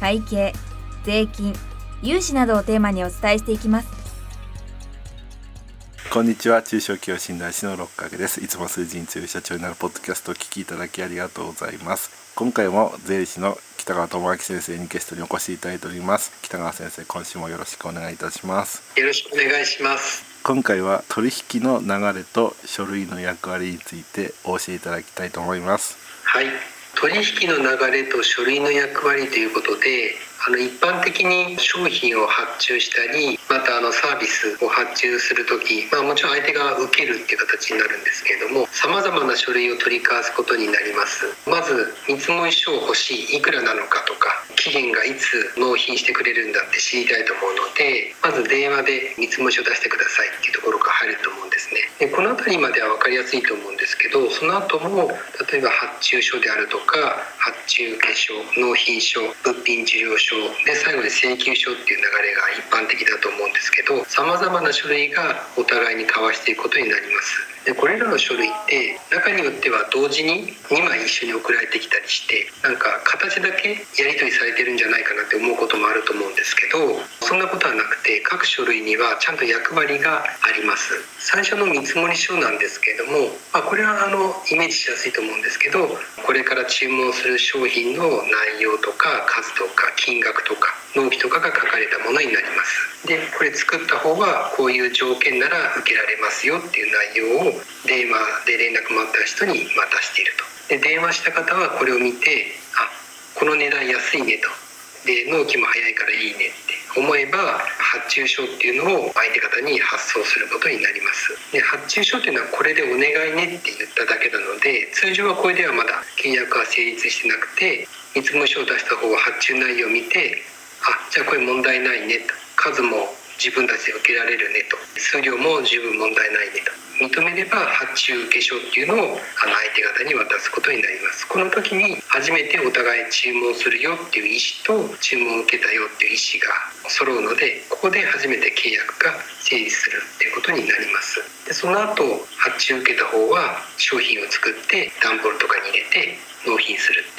会計税金融資などをテーマにお伝えしていきます。こんにちは。中小企業診断士の六角です。いつも数字に強い社長になるポッドキャストを聞きいただきありがとうございます。今回も税理士の北川智明先生にゲストにお越しいただいております。北川先生今週もよろしくお願いいたします。よろしくお願いします。今回は取引の流れと書類の役割についてお教えいただきたいと思います。はい取引の流れと書類の役割ということであの一般的に商品を発注したりまたあのサービスを発注する時、まあ、もちろん相手が受けるっていう形になるんですけれどもさまざまな書類を取り交わすことになります。まず見積書を欲しいいくらなのかとか期限がいつ納品してくれるんだって知りたいと思うのでまず電話で見積書を出してくださいっていうところから入ると思うんですね。でこの辺りまでは分かりやすいと思うんですけどその後も例えば発注書であるとか発注化粧納品書物品受領書で最後に請求書っていう流れが一般的だと思うんですけどさまざまな書類がお互いに交わしていくことになります。でこれらの書類って中によっては同時に2枚一緒に送られてきたりしてなんか形だけやり取りされてるんじゃないかなって思うことも思うんですけどそんなことはなくて各書類にはちゃんと役割があります。最初の見積書なんですけれども、まあ、これはあのイメージしやすいと思うんですけどこれから注文する商品の内容とか数とか金額とか納期とかが書かれたものになります。でこれ作った方はこういう条件なら受けられますよっていう内容を電話で連絡もあった人に渡していると。で電話した方はこれを見てあこの値段安いねと。で納期も早いからいいねって。思えば発注書っていうのを相手方に発送することになります。で発注書っていうのはこれでお願いねって言っただけなので通常はこれではまだ契約は成立してなくて見積書を出した方は発注内容を見てあじゃあこれ問題ないねと。数も自分たちで受けられるねと。数量も十分問題ないねと。認めれば発注受け書っていうのをあの相手方に渡すことになります。この時に初めてお互い注文するよっていう意思と注文を受けたよっていう意思が揃うのでここで初めて契約が成立するっていうことになります。でその後発注受けた方は商品を作って段ボールとかに入れて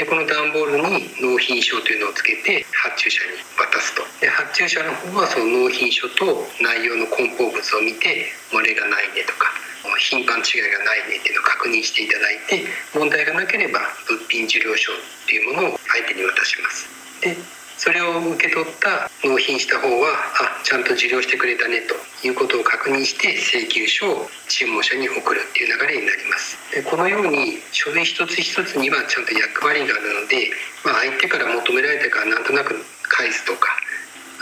この段ボールに納品書というのをつけて発注者に渡すと。で発注者の方はその納品書と内容の梱包物を見て漏れがないねとか頻繁違いがないねっていうのを確認していただいて問題がなければ物品受領証っていうものを相手に渡します。でそれを受け取った納品した方はあちゃんと受領してくれたねということを確認して請求書を注文者に送るっていう流れになります。でこのように書類一つ一つにはちゃんと役割があるので、まあ、相手から求められたからなんとなく返すとか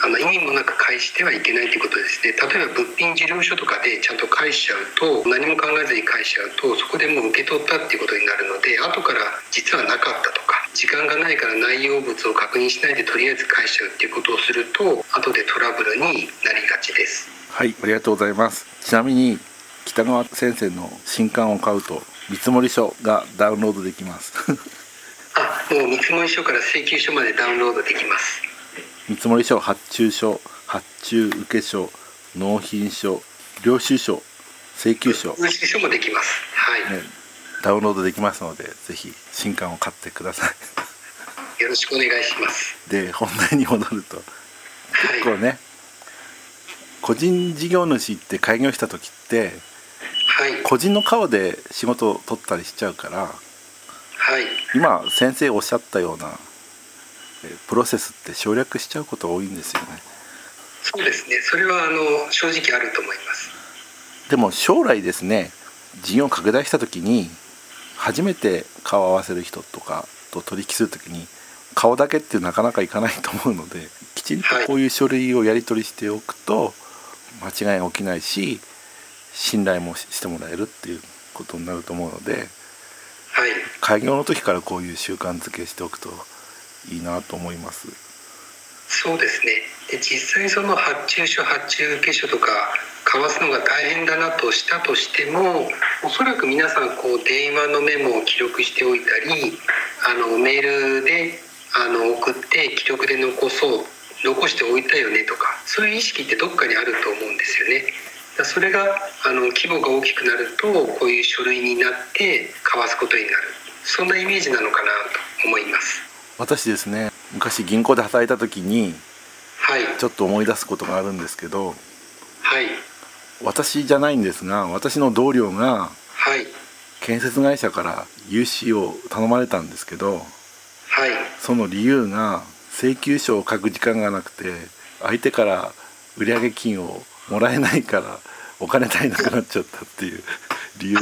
あの意味もなく返してはいけないということですね。例えば物品受領書とかでちゃんと返しちゃうと何も考えずに返しちゃうとそこでもう受け取ったっていうことになるので後から実はなかったとか時間がないから内容物を確認しないでとりあえず返しちゃうっていうことをすると後でトラブルになりがちです。はいありがとうございます。ちなみに北川先生の新刊を買うと見積書がダウンロードできます。あもう見積書から請求書までダウンロードできます。見積書発注書発注受書納品書領収書請求書。領収書もできます。はい、ね、ダウンロードできますのでぜひ新刊を買ってください。よろしくお願いします。で本題に戻ると結構ね、はい、個人事業主って開業した時って、はい、個人の顔で仕事を取ったりしちゃうから、はい、今先生おっしゃったようなプロセスって省略しちゃうこと多いんですよね。そうですね。それはあの正直あると思います。でも将来ですね事業を拡大した時に初めて顔を合わせる人とかと取引する時に顔だけってなかなかいかないと思うのできちんとこういう書類をやり取りしておくと間違いが起きないし信頼もしてもらえるっていうことになると思うので、はい、開業の時からこういう習慣づけしておくといいなと思います。そうですね。で実際その発注書発注受書とか交わすのが大変だなとしたとしてもおそらく皆さんこう電話のメモを記録しておいたりあのメールであの送って記録で残そう残しておいたよねとかそういう意識ってどっかにあると思うんですよね。それがあの規模が大きくなるとこういう書類になって交わすことになる。そんなイメージなのかなと思います。私ですね昔銀行で働いた時にはい。ちょっと思い出すことがあるんですけどはい私じゃないんですが私の同僚がはい。建設会社から融資を頼まれたんですけどはい。その理由が請求書を書く時間がなくて相手から売上金をもらえないからお金足りなくなっちゃったっていう 理由が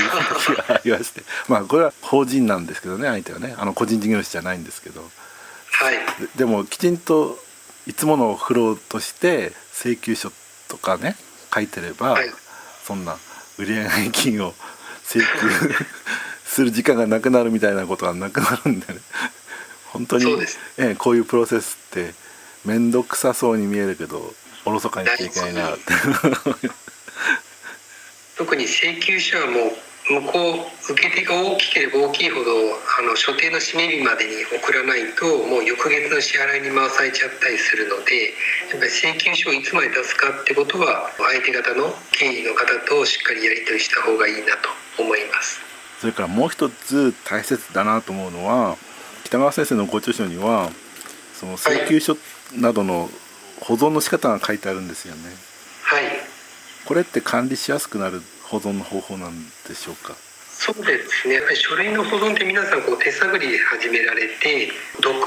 ありまして。まあこれは法人なんですけどね相手はね。あの個人事業主じゃないんですけど。はい。ででもきちんといつものフローとして請求書とかね書いてれば、はい。そんな売上金を請求 する時間がなくなるみたいなことはなくなるんでね。本当にええこういうプロセスって面倒くさそうに見えるけどおろそかにしちゃいけないなって。特に請求書はもう向こう受け手が大きければ大きいほどあの所定の締め日までに送らないともう翌月の支払いに回されちゃったりするのでやっぱり請求書をいつまで出すかってことは相手方の経理の方としっかりやり取りした方がいいなと思います。それからもう一つ大切だなと思うのは北川先生のご著書にはその請求書などの保存の仕方が書いてあるんですよね。はいこれって管理しやすくなる保存の方法なんでしょうか？そうですね。やっぱり書類の保存って皆さんこう手探りで始められて独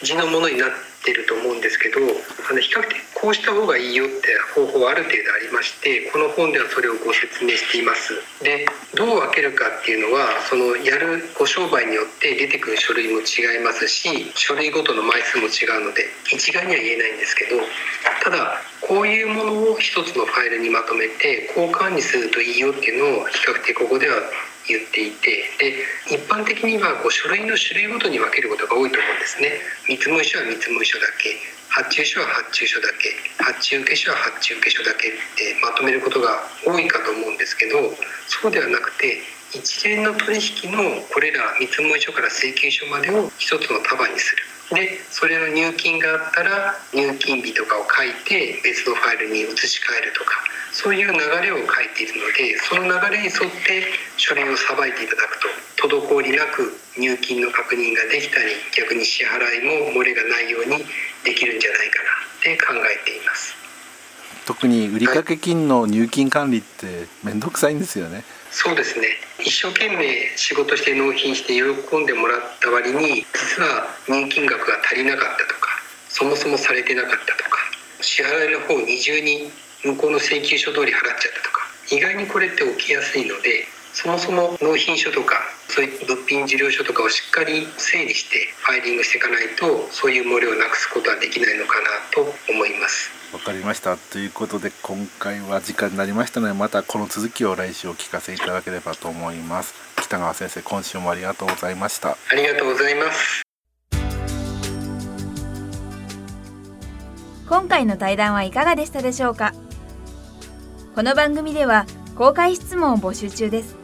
自のものになってると思うんですけどあの比較的こうした方がいいよって方法はある程度ありましてこの本ではそれをご説明しています。でどう分けるかっていうのはそのやるご商売によって出てくる書類も違いますし書類ごとの枚数も違うので一概には言えないんですけどただこういうものを一つのファイルにまとめて交換にするといいよっていうのを比較的ここでは言っていてで一般的にはこう書類の種類ごとに分けることが多いと思うんですね。見積書は見積書だけ発注書は発注書だけ発注受け書は発注受け書だけってまとめることが多いかと思うんですけどそうではなくて一連の取引のこれら見積書から請求書までを一つの束にする。でそれの入金があったら入金日とかを書いて別のファイルに移し替えるとかそういう流れを書いているのでその流れに沿って書類をさばいていただくと滞りなく入金の確認ができたり逆に支払いも漏れがないようにできるんじゃないかなって考えています。特に売掛金の入金管理って面倒くさいんですよね。そうですね。一生懸命仕事して納品して喜んでもらった割に実は入金額が足りなかったとかそもそもされてなかったとか支払いの方二重に向こうの請求書通り払っちゃったとか意外にこれって起きやすいのでそもそも納品書とかそういった物品受領書とかをしっかり整理してファイリングしていかないとそういう漏れをなくすことはできないのかなと思います。わかりました。ということで今回は時間になりましたのでまたこの続きを来週お聞かせいただければと思います。北川先生今週もありがとうございました。ありがとうございます。今回の対談はいかがでしたでしょうか？この番組では公開質問を募集中です